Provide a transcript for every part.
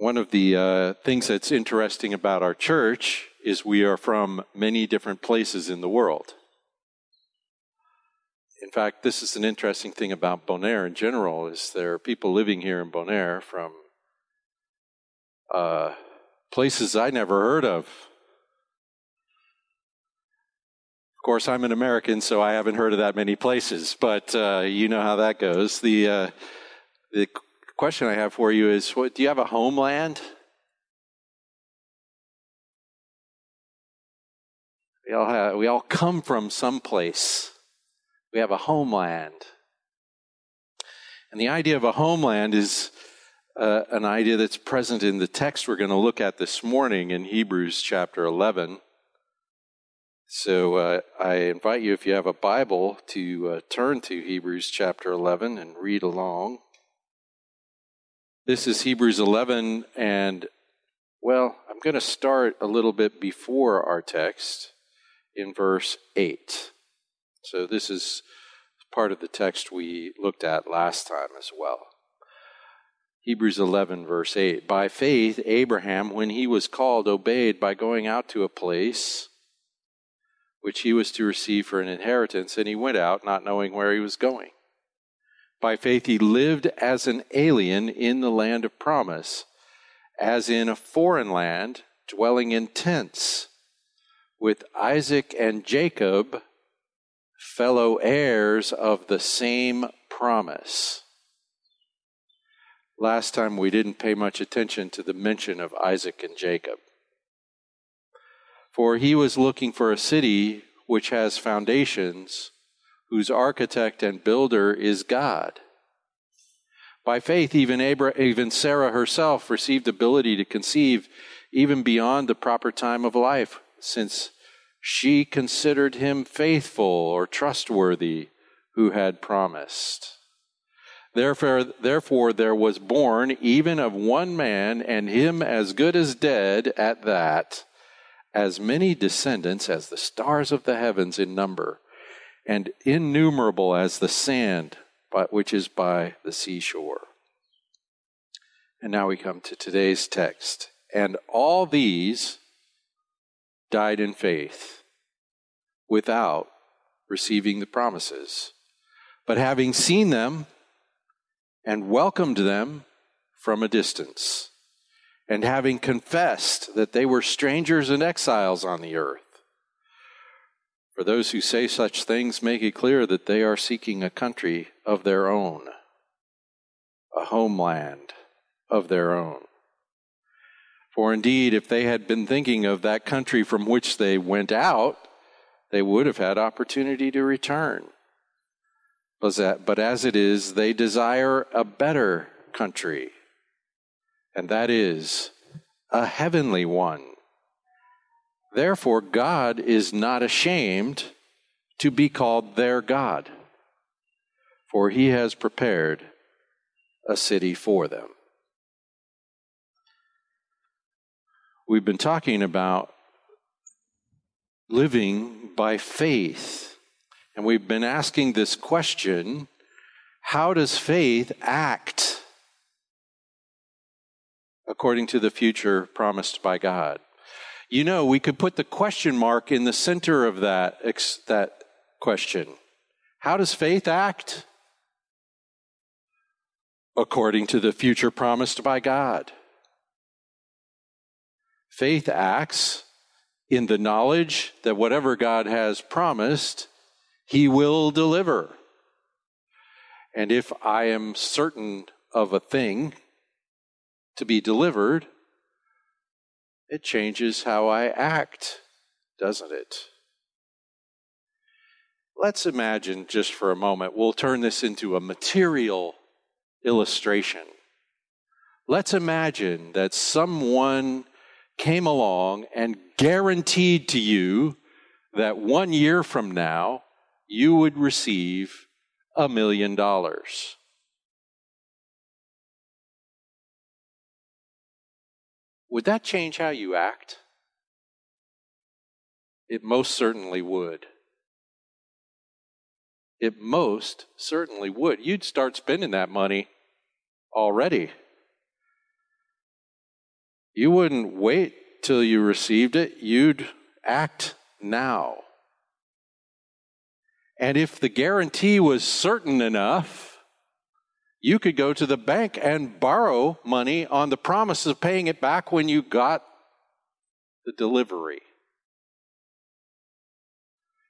One of the uh, things that's interesting about our church is we are from many different places in the world. In fact, this is an interesting thing about Bonaire in general is there are people living here in Bonaire from uh, places I never heard of. Of course, I'm an American, so I haven't heard of that many places, but uh, you know how that goes. The uh, the question I have for you is: what, Do you have a homeland? We all have, we all come from someplace. We have a homeland. And the idea of a homeland is uh, an idea that's present in the text we're going to look at this morning in Hebrews chapter 11. So uh, I invite you, if you have a Bible, to uh, turn to Hebrews chapter 11 and read along. This is Hebrews 11, and well, I'm going to start a little bit before our text in verse 8. So this is part of the text we looked at last time as well. Hebrews 11, verse 8. By faith, Abraham, when he was called, obeyed by going out to a place which he was to receive for an inheritance, and he went out not knowing where he was going. By faith, he lived as an alien in the land of promise, as in a foreign land, dwelling in tents with Isaac and Jacob fellow heirs of the same promise. Last time we didn't pay much attention to the mention of Isaac and Jacob. For he was looking for a city which has foundations, whose architect and builder is God. By faith, even, Abraham, even Sarah herself received ability to conceive even beyond the proper time of life, since she considered him faithful or trustworthy who had promised. Therefore, therefore, there was born even of one man, and him as good as dead at that, as many descendants as the stars of the heavens in number, and innumerable as the sand which is by the seashore. And now we come to today's text. And all these died in faith without receiving the promises. But having seen them and welcomed them from a distance, and having confessed that they were strangers and exiles on the earth. For those who say such things make it clear that they are seeking a country of their own, a homeland of their own. For indeed, if they had been thinking of that country from which they went out, they would have had opportunity to return. But as it is, they desire a better country, and that is a heavenly one. Therefore, God is not ashamed to be called their God, for he has prepared a city for them. We've been talking about living by faith. And we've been asking this question how does faith act according to the future promised by God? You know, we could put the question mark in the center of that, that question. How does faith act? According to the future promised by God. Faith acts in the knowledge that whatever God has promised, He will deliver. And if I am certain of a thing to be delivered, it changes how I act, doesn't it? Let's imagine just for a moment, we'll turn this into a material illustration. Let's imagine that someone came along and guaranteed to you that one year from now you would receive a million dollars. Would that change how you act? It most certainly would. It most certainly would. You'd start spending that money already. you wouldn't wait till you received it, you'd act now. And if the guarantee was certain enough, you could go to the bank and borrow money on the promise of paying it back when you got the delivery.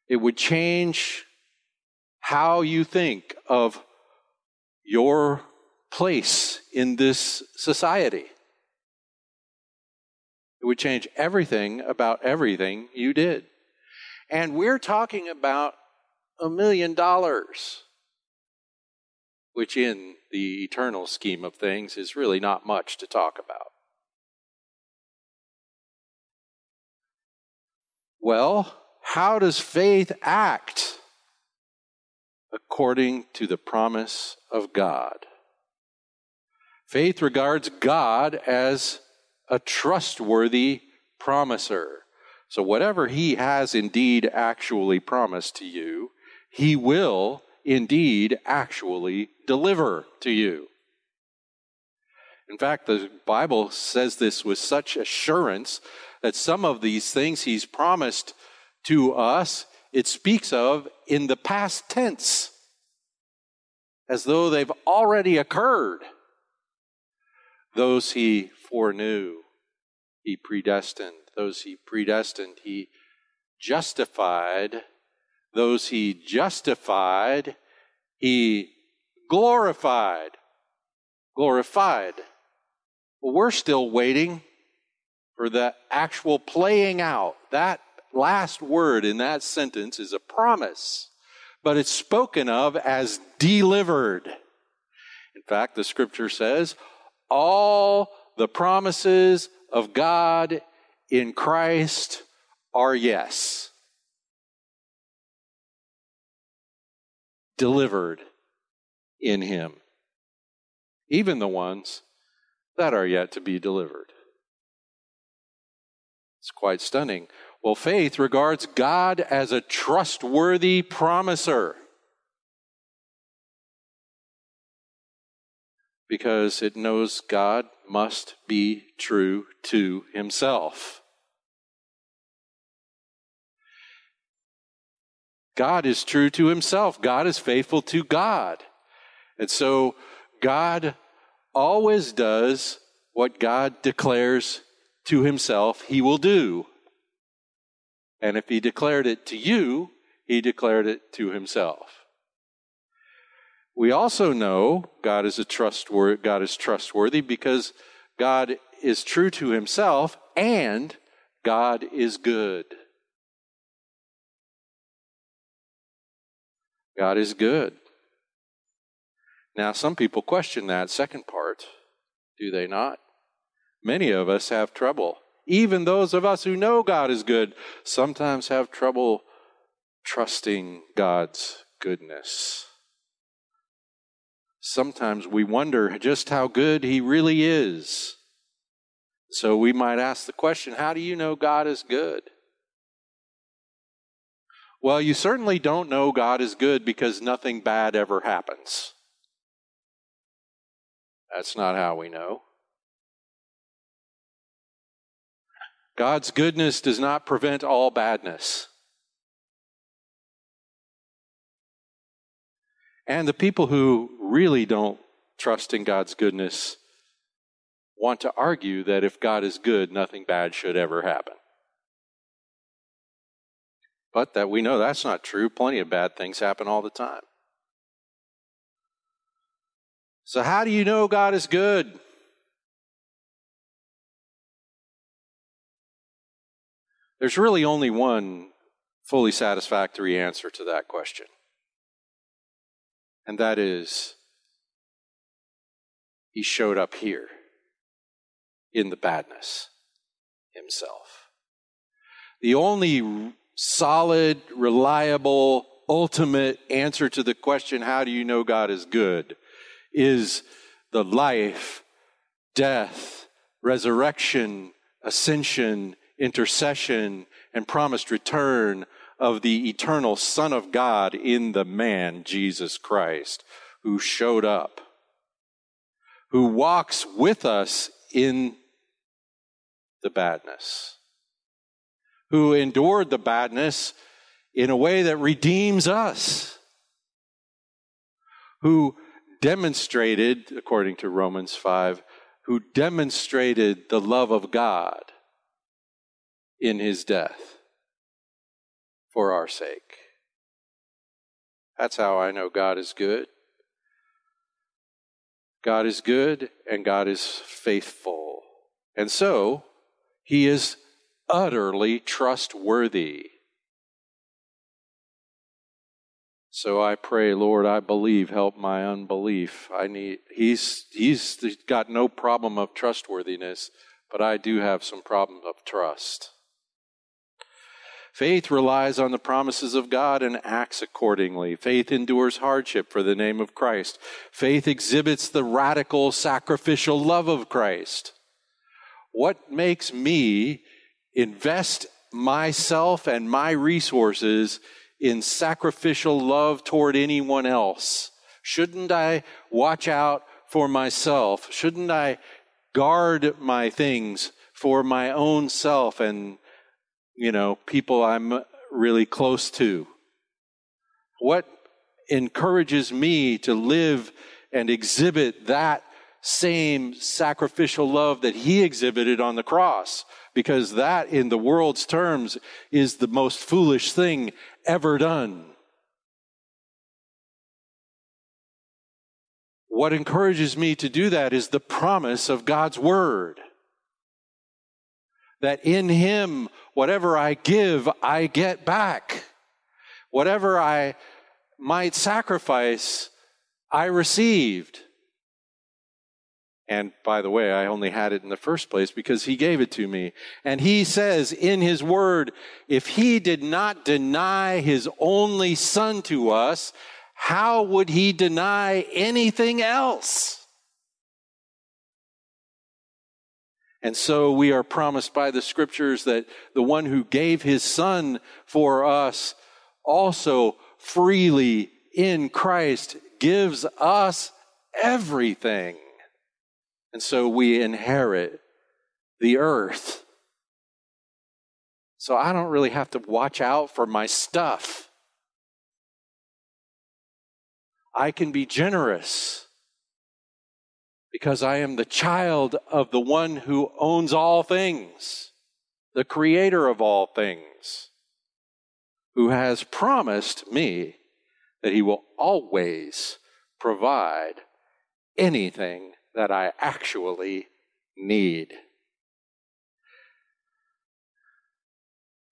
It would change how you think of your place in this society. It would change everything about everything you did. And we're talking about a million dollars, which in the eternal scheme of things is really not much to talk about. Well, how does faith act according to the promise of God? Faith regards God as a trustworthy promiser. So, whatever He has indeed actually promised to you, He will indeed actually deliver to you. In fact, the Bible says this with such assurance that some of these things He's promised to us, it speaks of in the past tense, as though they've already occurred. Those He foreknew, He predestined. Those He predestined, He justified. Those He justified, He glorified. Glorified. Well, we're still waiting for the actual playing out. That last word in that sentence is a promise, but it's spoken of as delivered. In fact, the scripture says, all the promises of God in Christ are yes. Delivered in Him. Even the ones that are yet to be delivered. It's quite stunning. Well, faith regards God as a trustworthy promiser. Because it knows God must be true to himself. God is true to himself. God is faithful to God. And so God always does what God declares to himself he will do. And if he declared it to you, he declared it to himself. We also know God is a trustworthy, God is trustworthy because God is true to himself and God is good. God is good. Now, some people question that second part, do they not? Many of us have trouble. Even those of us who know God is good sometimes have trouble trusting God's goodness. Sometimes we wonder just how good He really is. So we might ask the question how do you know God is good? Well, you certainly don't know God is good because nothing bad ever happens. That's not how we know. God's goodness does not prevent all badness. And the people who really don't trust in God's goodness want to argue that if God is good, nothing bad should ever happen. But that we know that's not true. Plenty of bad things happen all the time. So, how do you know God is good? There's really only one fully satisfactory answer to that question. And that is, he showed up here in the badness himself. The only solid, reliable, ultimate answer to the question, how do you know God is good, is the life, death, resurrection, ascension, intercession, and promised return of the eternal Son of God in the man, Jesus Christ, who showed up, who walks with us in the badness, who endured the badness in a way that redeems us, who demonstrated, according to Romans 5, who demonstrated the love of God in his death for our sake. That's how I know God is good. God is good and God is faithful. And so, he is utterly trustworthy. So I pray, Lord, I believe, help my unbelief. I need he's he's got no problem of trustworthiness, but I do have some problem of trust. Faith relies on the promises of God and acts accordingly. Faith endures hardship for the name of Christ. Faith exhibits the radical sacrificial love of Christ. What makes me invest myself and my resources in sacrificial love toward anyone else? Shouldn't I watch out for myself? Shouldn't I guard my things for my own self and you know, people I'm really close to? What encourages me to live and exhibit that same sacrificial love that he exhibited on the cross? Because that, in the world's terms, is the most foolish thing ever done. What encourages me to do that is the promise of God's word that in Him, whatever I give, I get back. Whatever I might sacrifice, I received. And by the way, I only had it in the first place because he gave it to me. And he says in his word, if he did not deny his only son to us, how would he deny anything else? And so we are promised by the scriptures that the one who gave his son for us also freely in Christ gives us everything. And so we inherit the earth. So I don't really have to watch out for my stuff. I can be generous because I am the child of the one who owns all things, the creator of all things, who has promised me that he will always provide anything that I actually need.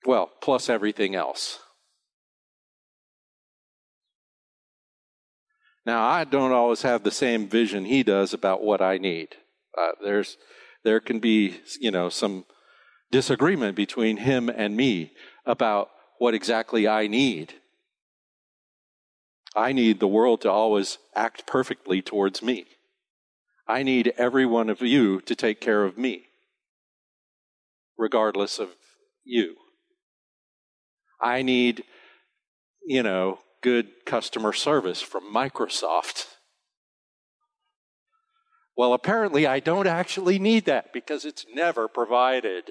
Well, plus everything else. Now, I don't always have the same vision he does about what I need. Uh, there's, there can be, you know, some disagreement between him and me about what exactly I need. I need the world to always act perfectly towards me. I need every one of you to take care of me, regardless of you. I need, you know, good customer service from Microsoft. Well, apparently, I don't actually need that because it's never provided.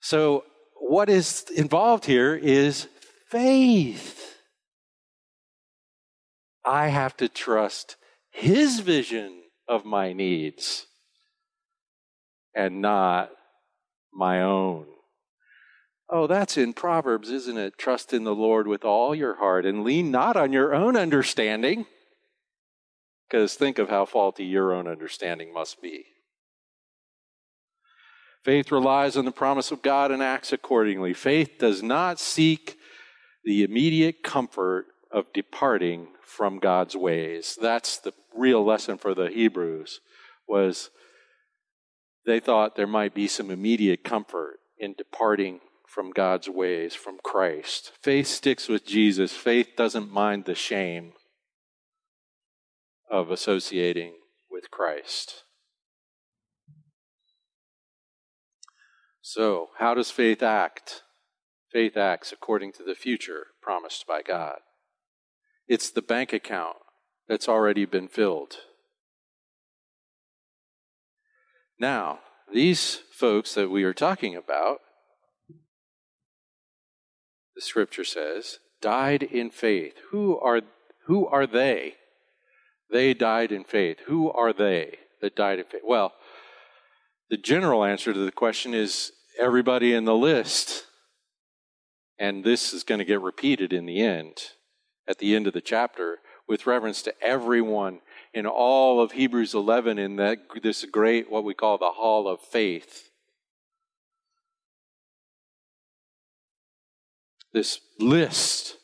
So, what is involved here is faith. I have to trust His vision of my needs and not my own. Oh, that's in Proverbs, isn't it? Trust in the Lord with all your heart and lean not on your own understanding. Because think of how faulty your own understanding must be. Faith relies on the promise of God and acts accordingly. Faith does not seek the immediate comfort of departing from God's ways. That's the real lesson for the Hebrews was they thought there might be some immediate comfort in departing from God's ways, from Christ. Faith sticks with Jesus. Faith doesn't mind the shame of associating with Christ. So, how does faith act? Faith acts according to the future promised by God. It's the bank account that's already been filled. Now, these folks that we are talking about, the scripture says, died in faith. Who are, who are they? They died in faith. Who are they that died in faith? Well, the general answer to the question is everybody in the list. And this is going to get repeated in the end, at the end of the chapter, with reference to everyone in all of Hebrews 11 in that this great what we call the hall of faith. This list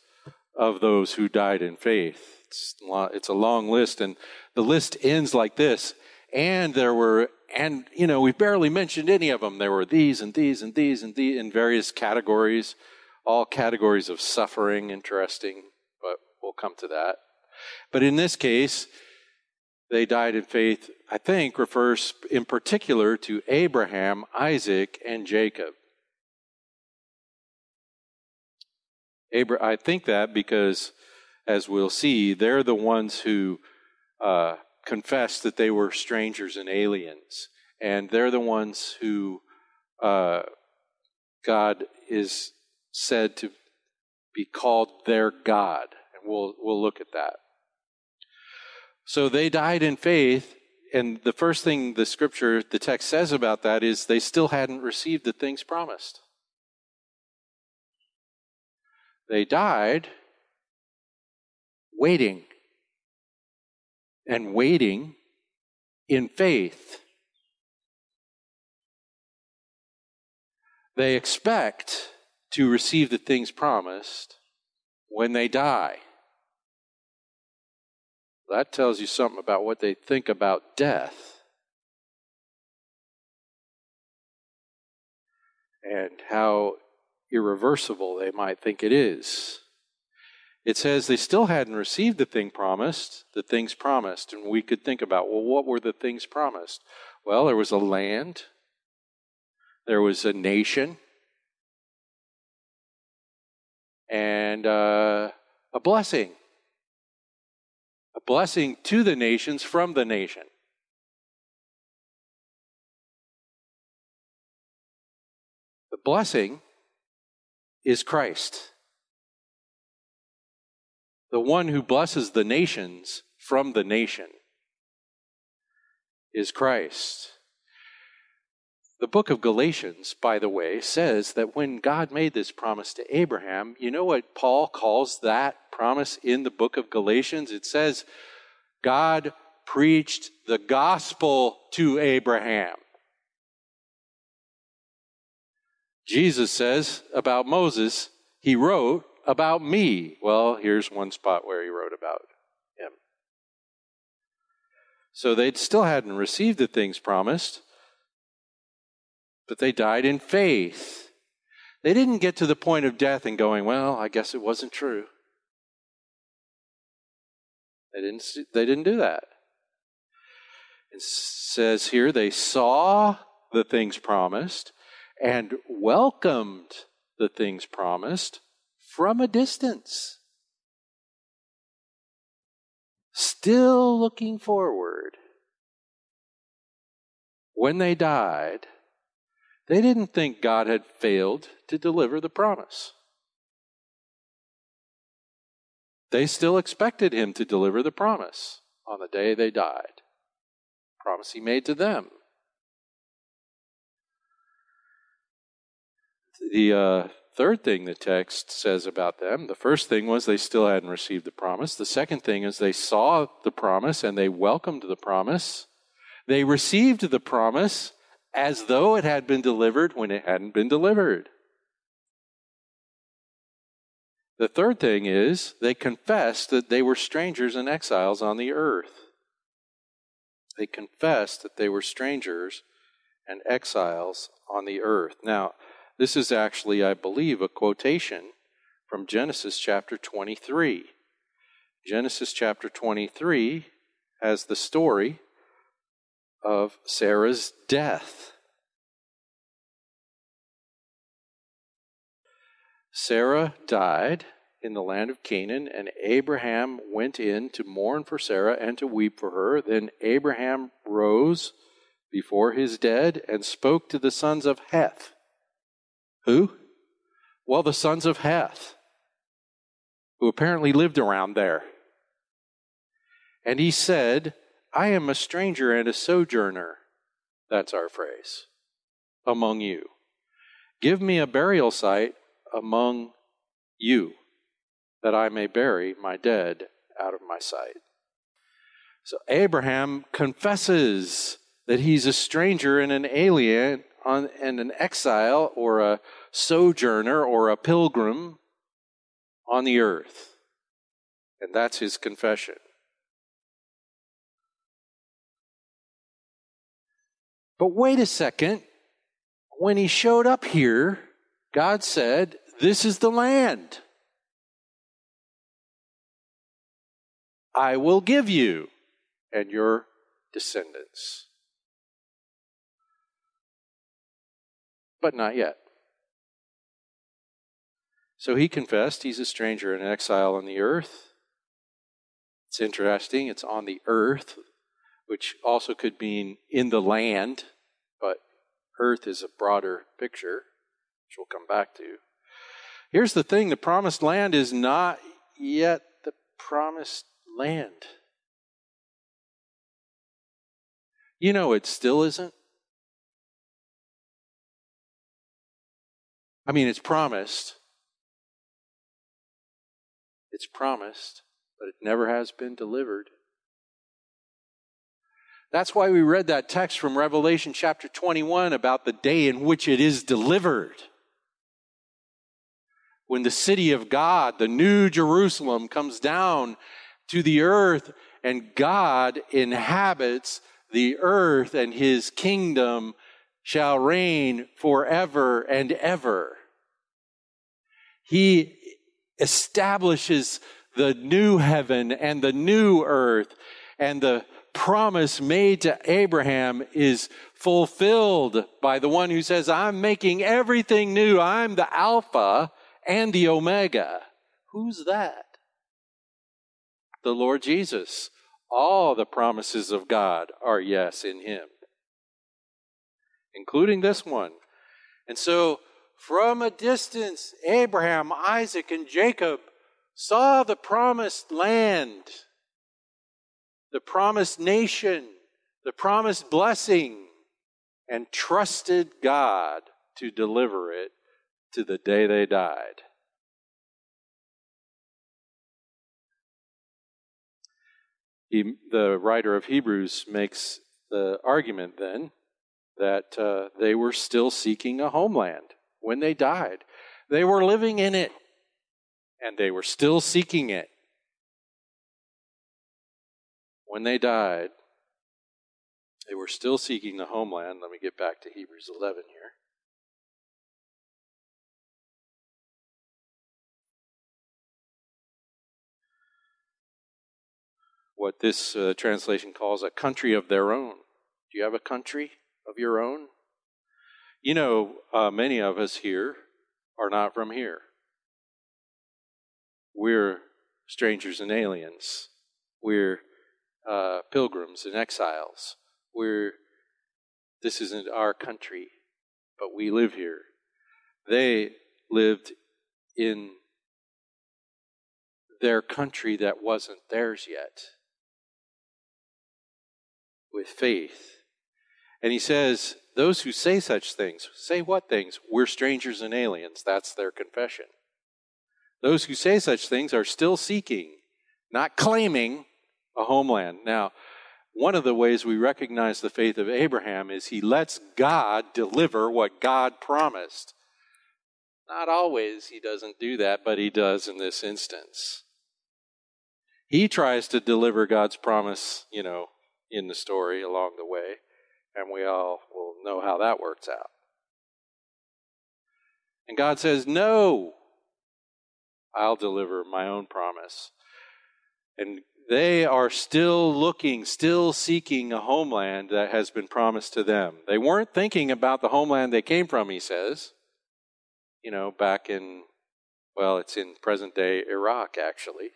of those who died in faith. It's, it's a long list, and the list ends like this. And there were, and you know, we barely mentioned any of them. There were these and these and these and these in various categories, all categories of suffering. Interesting, but we'll come to that. But in this case, they died in faith, I think, refers in particular to Abraham, Isaac, and Jacob. I think that because, as we'll see, they're the ones who uh, confessed that they were strangers and aliens. And they're the ones who uh, God is said to be called their God. And we'll, we'll look at that. So they died in faith, and the first thing the scripture, the text says about that is they still hadn't received the things promised. They died waiting and waiting in faith. They expect to receive the things promised when they die. That tells you something about what they think about death. And how irreversible they might think it is. It says they still hadn't received the thing promised, the things promised. And we could think about, well, what were the things promised? Well, there was a land, there was a nation, and uh, a blessing a blessing to the nations from the nation. The blessing is Christ. The one who blesses the nations from the nation is Christ. The book of Galatians, by the way, says that when God made this promise to Abraham, you know what Paul calls that promise in the book of Galatians? It says, God preached the gospel to Abraham. Jesus says about Moses, he wrote about me. Well, here's one spot where he wrote about him. So they still hadn't received the things promised but they died in faith. They didn't get to the point of death and going, well, I guess it wasn't true. They didn't, they didn't do that. It says here they saw the things promised and welcomed the things promised from a distance. Still looking forward. When they died, they didn't think God had failed to deliver the promise. They still expected him to deliver the promise on the day they died. Promise he made to them. The uh, third thing the text says about them the first thing was they still hadn't received the promise. The second thing is they saw the promise and they welcomed the promise. They received the promise as though it had been delivered when it hadn't been delivered. The third thing is they confessed that they were strangers and exiles on the earth. They confessed that they were strangers and exiles on the earth. Now, this is actually, I believe, a quotation from Genesis chapter 23. Genesis chapter 23 has the story of Sarah's death. Sarah died in the land of Canaan, and Abraham went in to mourn for Sarah and to weep for her. Then Abraham rose before his dead and spoke to the sons of Heth. Who? Well, the sons of Heth, who apparently lived around there. And he said, I am a stranger and a sojourner. That's our phrase. Among you. Give me a burial site among you, that I may bury my dead out of my sight. So Abraham confesses that he's a stranger and an alien on, and an exile or a sojourner or a pilgrim on the earth. And that's his confession. But wait a second. When he showed up here, God said, This is the land. I will give you and your descendants. But not yet. So he confessed he's a stranger and an exile on the earth. It's interesting, it's on the earth, which also could mean in the land, but earth is a broader picture, which we'll come back to. Here's the thing the promised land is not yet the promised land. You know, it still isn't. I mean, it's promised. It's promised, but it never has been delivered. That's why we read that text from Revelation chapter 21 about the day in which it is delivered. When the city of God, the new Jerusalem, comes down to the earth and God inhabits the earth and his kingdom shall reign forever and ever. He establishes the new heaven and the new earth and the promise made to Abraham is fulfilled by the one who says, I'm making everything new. I'm the Alpha and the Omega. Who's that? The Lord Jesus. All the promises of God are yes in Him, including this one. And so, from a distance, Abraham, Isaac, and Jacob saw the promised land the promised nation, the promised blessing, and trusted God to deliver it to the day they died. He, the writer of Hebrews makes the argument then that uh, they were still seeking a homeland when they died. They were living in it, and they were still seeking it when they died, they were still seeking the homeland. Let me get back to Hebrews 11 here. What this uh, translation calls a country of their own. Do you have a country of your own? You know, uh, many of us here are not from here. We're strangers and aliens. We're uh, pilgrims and exiles. We're, this isn't our country, but we live here. They lived in their country that wasn't theirs yet with faith. And he says, Those who say such things, say what things? We're strangers and aliens. That's their confession. Those who say such things are still seeking, not claiming, a homeland. Now, one of the ways we recognize the faith of Abraham is he lets God deliver what God promised. Not always he doesn't do that, but he does in this instance. He tries to deliver God's promise, you know, in the story along the way, and we all will know how that works out. And God says, No, I'll deliver my own promise. And they are still looking, still seeking a homeland that has been promised to them. They weren't thinking about the homeland they came from, he says, you know, back in Well, it's in present day Iraq, actually,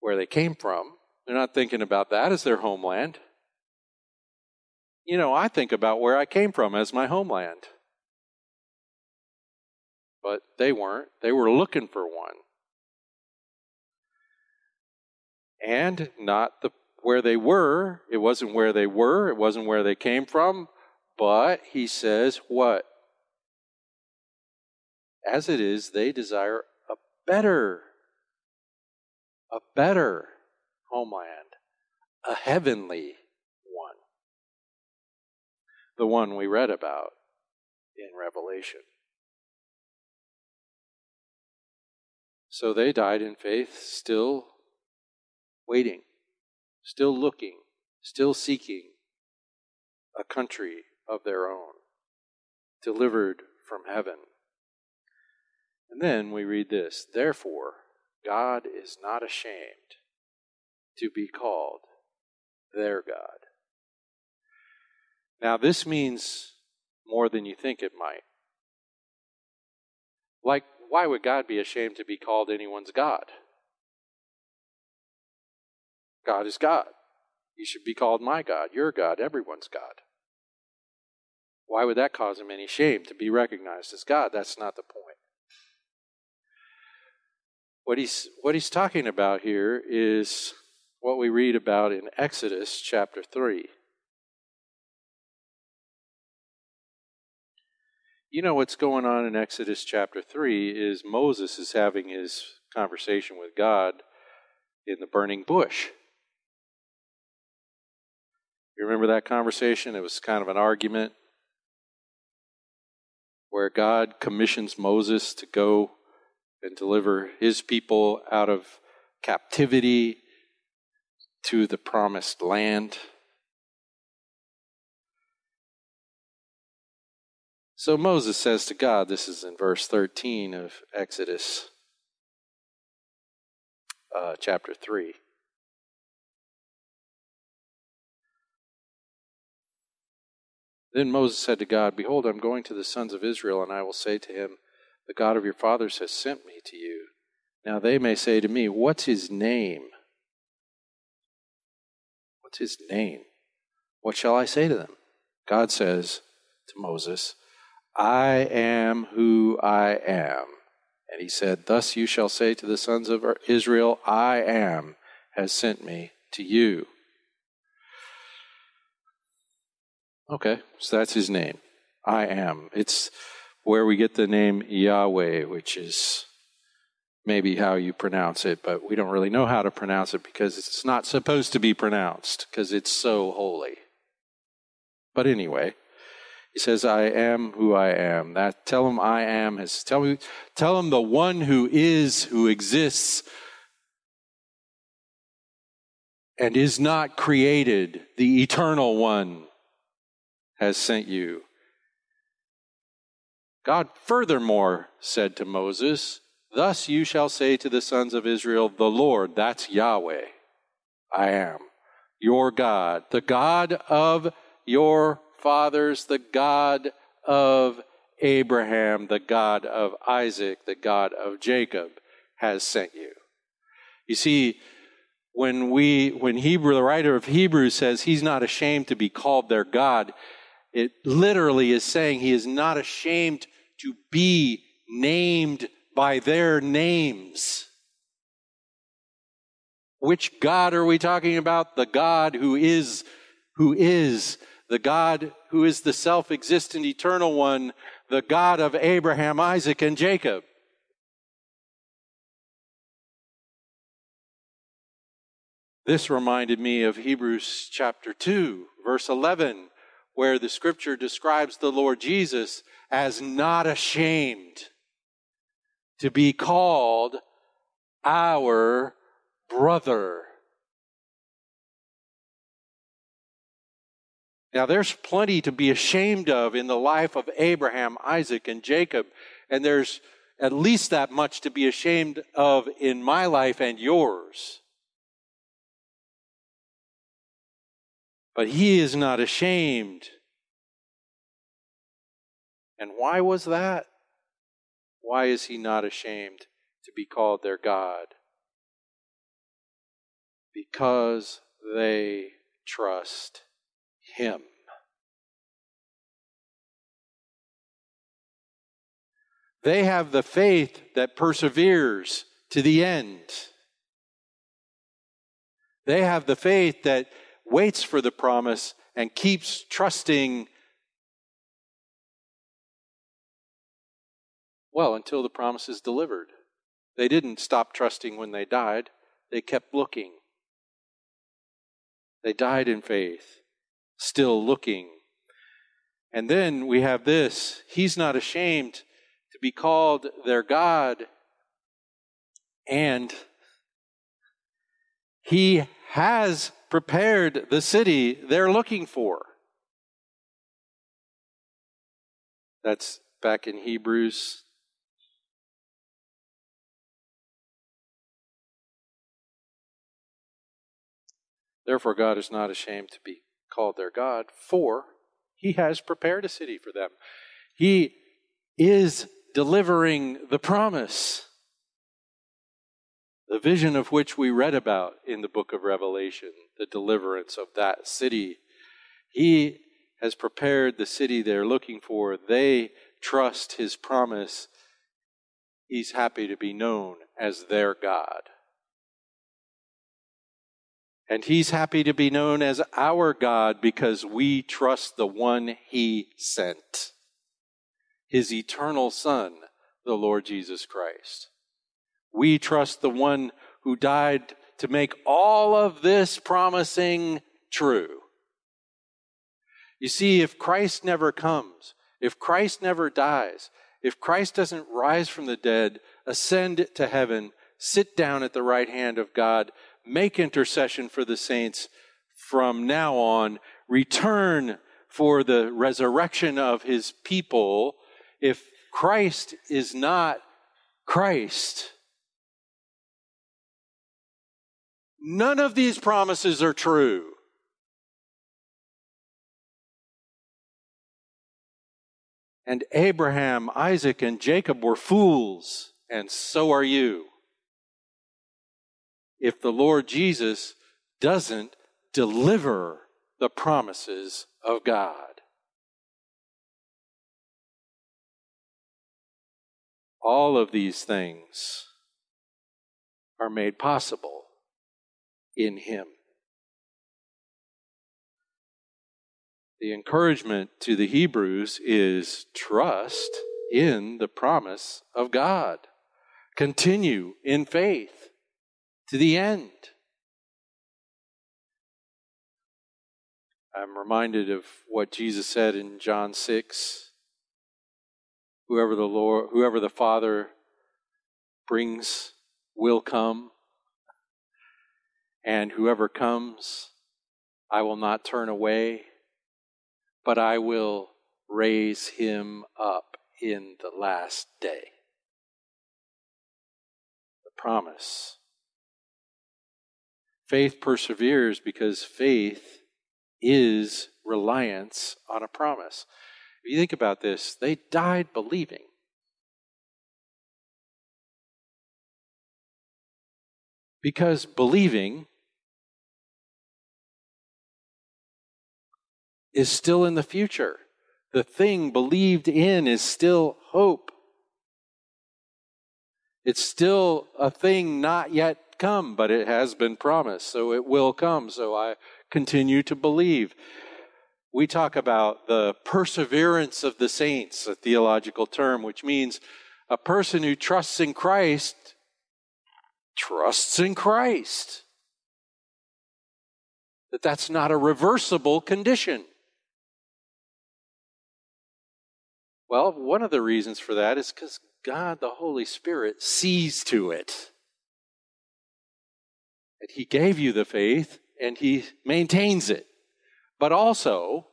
where they came from. They're not thinking about that as their homeland. You know, I think about where I came from as my homeland. But they weren't. They were looking for one. And not the where they were. It wasn't where they were, it wasn't where they came from, but he says what? As it is, they desire a better a better oh homeland, a heavenly one. The one we read about in Revelation. So they died in faith, still waiting, still looking, still seeking a country of their own, delivered from heaven. And then we read this Therefore, God is not ashamed to be called their God. Now, this means more than you think it might. Like, why would God be ashamed to be called anyone's God? God is God. He should be called my God, your God, everyone's God. Why would that cause him any shame to be recognized as God? That's not the point. What he's, what he's talking about here is what we read about in Exodus chapter 3. You know what's going on in Exodus chapter 3 is Moses is having his conversation with God in the burning bush. You remember that conversation? It was kind of an argument where God commissions Moses to go and deliver his people out of captivity to the promised land. So Moses says to God, this is in verse 13 of Exodus uh, chapter 3. Then Moses said to God, Behold, I'm going to the sons of Israel, and I will say to him, The God of your fathers has sent me to you. Now they may say to me, What's his name? What's his name? What shall I say to them? God says to Moses, I am who I am. And he said, Thus you shall say to the sons of Israel, I am has sent me to you. Okay, so that's his name. I am. It's where we get the name Yahweh, which is maybe how you pronounce it, but we don't really know how to pronounce it because it's not supposed to be pronounced because it's so holy. But anyway, he says, I am who I am. That tell him I am has tell me tell him the one who is, who exists, and is not created, the eternal one, has sent you. God furthermore said to Moses, Thus you shall say to the sons of Israel, The Lord, that's Yahweh, I am, your God, the God of your fathers, the God of Abraham, the God of Isaac, the God of Jacob, has sent you. You see, when we when Hebrew the writer of Hebrews says he's not ashamed to be called their God, it literally is saying he is not ashamed to be named by their names. Which God are we talking about? The God who is, who is, the God who is the self existent eternal one, the God of Abraham, Isaac, and Jacob. This reminded me of Hebrews chapter 2, verse 11, where the scripture describes the Lord Jesus as not ashamed to be called our brother. Now, there's plenty to be ashamed of in the life of Abraham, Isaac, and Jacob, and there's at least that much to be ashamed of in my life and yours. But he is not ashamed. And why was that? Why is he not ashamed to be called their God? Because they trust him. They have the faith that perseveres to the end. They have the faith that waits for the promise and keeps trusting, well, until the promise is delivered. They didn't stop trusting when they died, they kept looking. They died in faith, still looking. And then we have this He's not ashamed to be called their God, and He has prepared the city they're looking for. That's back in Hebrews. Therefore, God is not ashamed to be called their God, for he has prepared a city for them. He is delivering the promise the vision of which we read about in the book of Revelation, the deliverance of that city. He has prepared the city they're looking for. They trust his promise. He's happy to be known as their God. And he's happy to be known as our God because we trust the one he sent, his eternal Son, the Lord Jesus Christ. We trust the one who died to make all of this promising true. You see, if Christ never comes, if Christ never dies, if Christ doesn't rise from the dead, ascend to heaven, sit down at the right hand of God, make intercession for the saints from now on, return for the resurrection of his people, if Christ is not Christ, None of these promises are true. And Abraham, Isaac, and Jacob were fools, and so are you. If the Lord Jesus doesn't deliver the promises of God. All of these things are made possible in Him. The encouragement to the Hebrews is trust in the promise of God. Continue in faith to the end. I'm reminded of what Jesus said in John 6. Whoever the Lord, whoever the Father brings will come and whoever comes, I will not turn away, but I will raise him up in the last day. The promise. Faith perseveres because faith is reliance on a promise. If you think about this, they died believing. Because believing is still in the future. The thing believed in is still hope. It's still a thing not yet come, but it has been promised, so it will come. So I continue to believe. We talk about the perseverance of the saints, a theological term, which means a person who trusts in Christ trusts in Christ. That that's not a reversible condition. Well, one of the reasons for that is because God, the Holy Spirit, sees to it. And He gave you the faith and He maintains it. But also,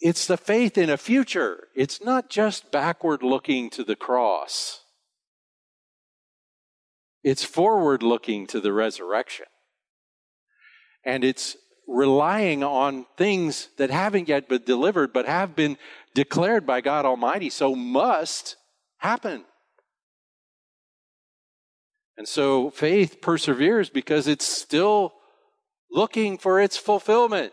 it's the faith in a future. It's not just backward looking to the cross, it's forward looking to the resurrection. And it's relying on things that haven't yet been delivered but have been declared by God Almighty, so must happen. And so faith perseveres because it's still looking for its fulfillment.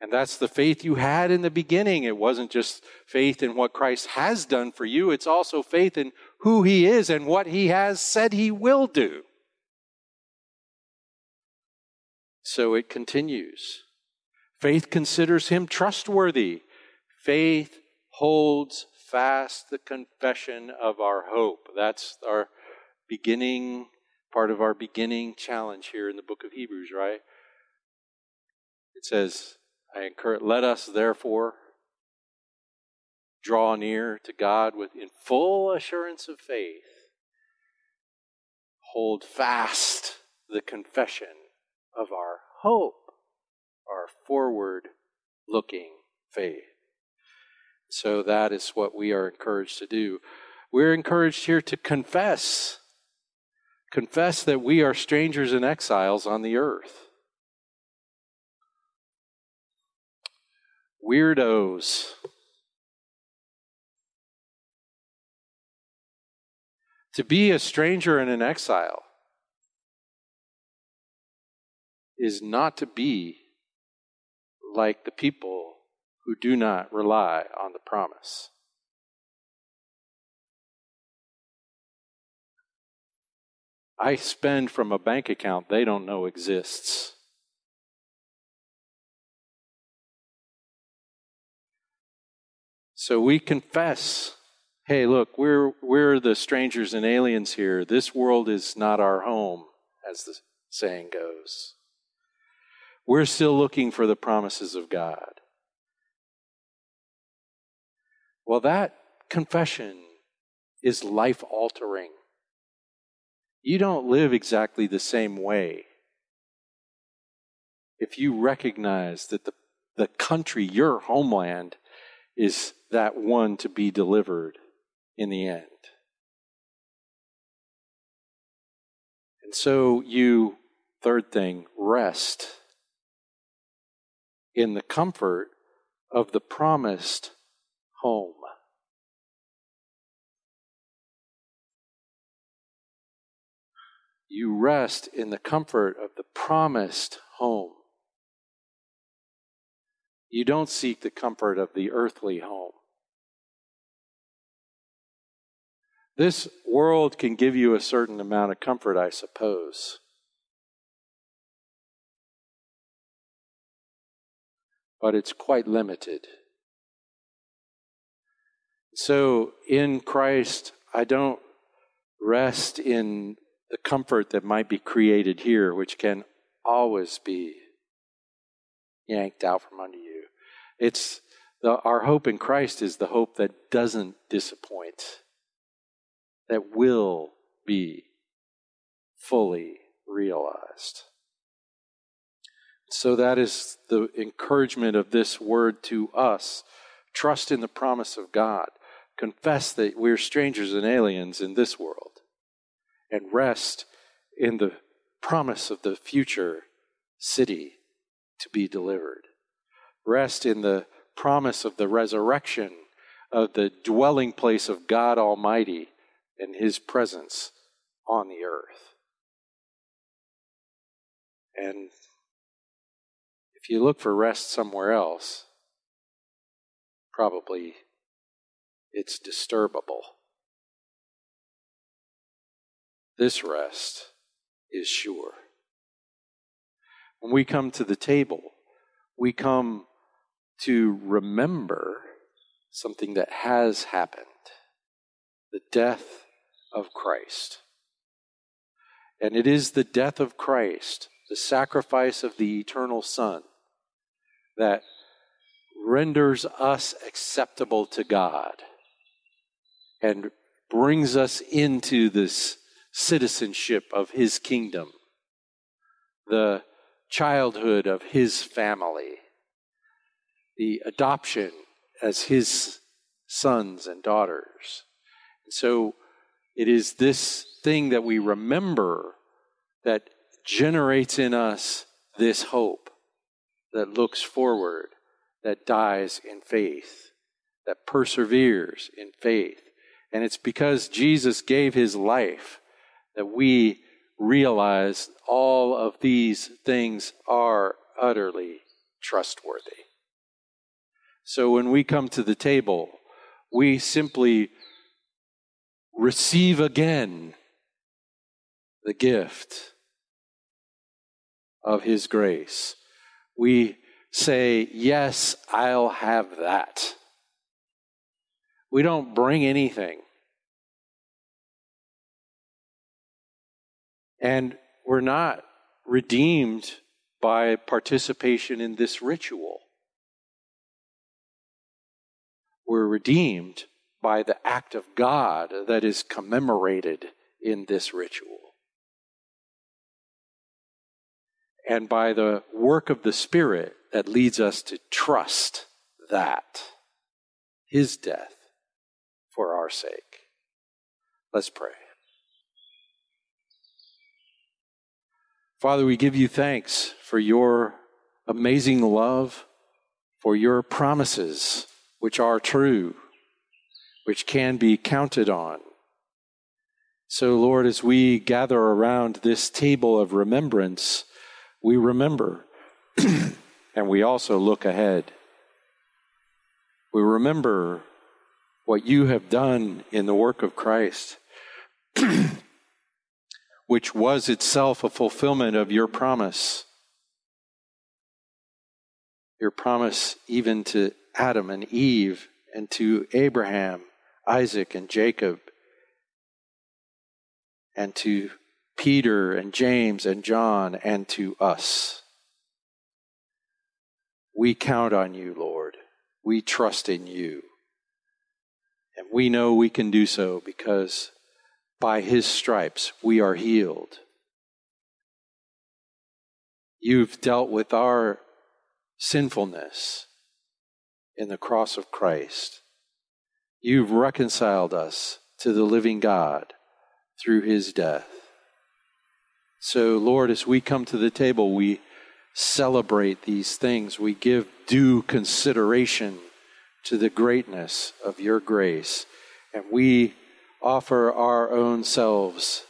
And that's the faith you had in the beginning. It wasn't just faith in what Christ has done for you, it's also faith in who he is and what he has said he will do. So it continues. Faith considers him trustworthy. Faith holds fast the confession of our hope. That's our beginning, part of our beginning challenge here in the book of Hebrews, right? It says, I encourage, let us therefore draw near to God with in full assurance of faith. Hold fast the confession of our hope, our forward looking faith. So that is what we are encouraged to do. We're encouraged here to confess. Confess that we are strangers and exiles on the earth. Weirdos. To be a stranger and an exile is not to be like the people who do not rely on the promise. I spend from a bank account they don't know exists. So we confess hey, look, we're, we're the strangers and aliens here. This world is not our home, as the saying goes. We're still looking for the promises of God. Well, that confession is life altering. You don't live exactly the same way. If you recognize that the, the country, your homeland, is that one to be delivered in the end. And so you, third thing, rest in the comfort of the promised home. You rest in the comfort of the promised home. You don't seek the comfort of the earthly home. This world can give you a certain amount of comfort, I suppose. But it's quite limited. So in Christ, I don't rest in the comfort that might be created here, which can always be yanked out from under you. It's the, our hope in Christ is the hope that doesn't disappoint, that will be fully realized. So that is the encouragement of this word to us. Trust in the promise of God. Confess that we're strangers and aliens in this world. And rest in the promise of the future city to be delivered. Rest in the promise of the resurrection, of the dwelling place of God Almighty and His presence on the earth. And if you look for rest somewhere else, probably it's disturbable. This rest is sure. When we come to the table, we come to remember something that has happened the death of Christ. And it is the death of Christ, the sacrifice of the eternal Son, that renders us acceptable to God and brings us into this citizenship of His kingdom, the childhood of His family the adoption as his sons and daughters. And so it is this thing that we remember that generates in us this hope that looks forward, that dies in faith, that perseveres in faith, And it's because Jesus gave his life that we realize all of these things are utterly trustworthy. So when we come to the table, we simply receive again the gift of His grace. We say, Yes, I'll have that. We don't bring anything. And we're not redeemed by participation in this ritual. We're redeemed by the act of God that is commemorated in this ritual. And by the work of the Spirit that leads us to trust that, His death for our sake. Let's pray. Father, we give you thanks for your amazing love, for your promises, which are true, which can be counted on. So, Lord, as we gather around this table of remembrance, we remember and we also look ahead. We remember what you have done in the work of Christ. which was itself a fulfillment of your promise. Your promise even to Adam and Eve and to Abraham, Isaac, and Jacob, and to Peter and James and John, and to us. We count on you, Lord. We trust in you. And we know we can do so because by his stripes we are healed. You've dealt with our sinfulness in the cross of Christ. You've reconciled us to the living God through his death. So, Lord, as we come to the table, we celebrate these things. We give due consideration to the greatness of your grace. And we offer our own selves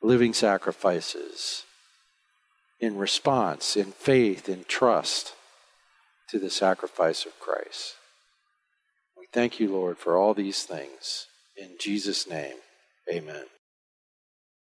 living sacrifices in response, in faith, in trust to the sacrifice of Christ. We thank you, Lord, for all these things. In Jesus' name, amen.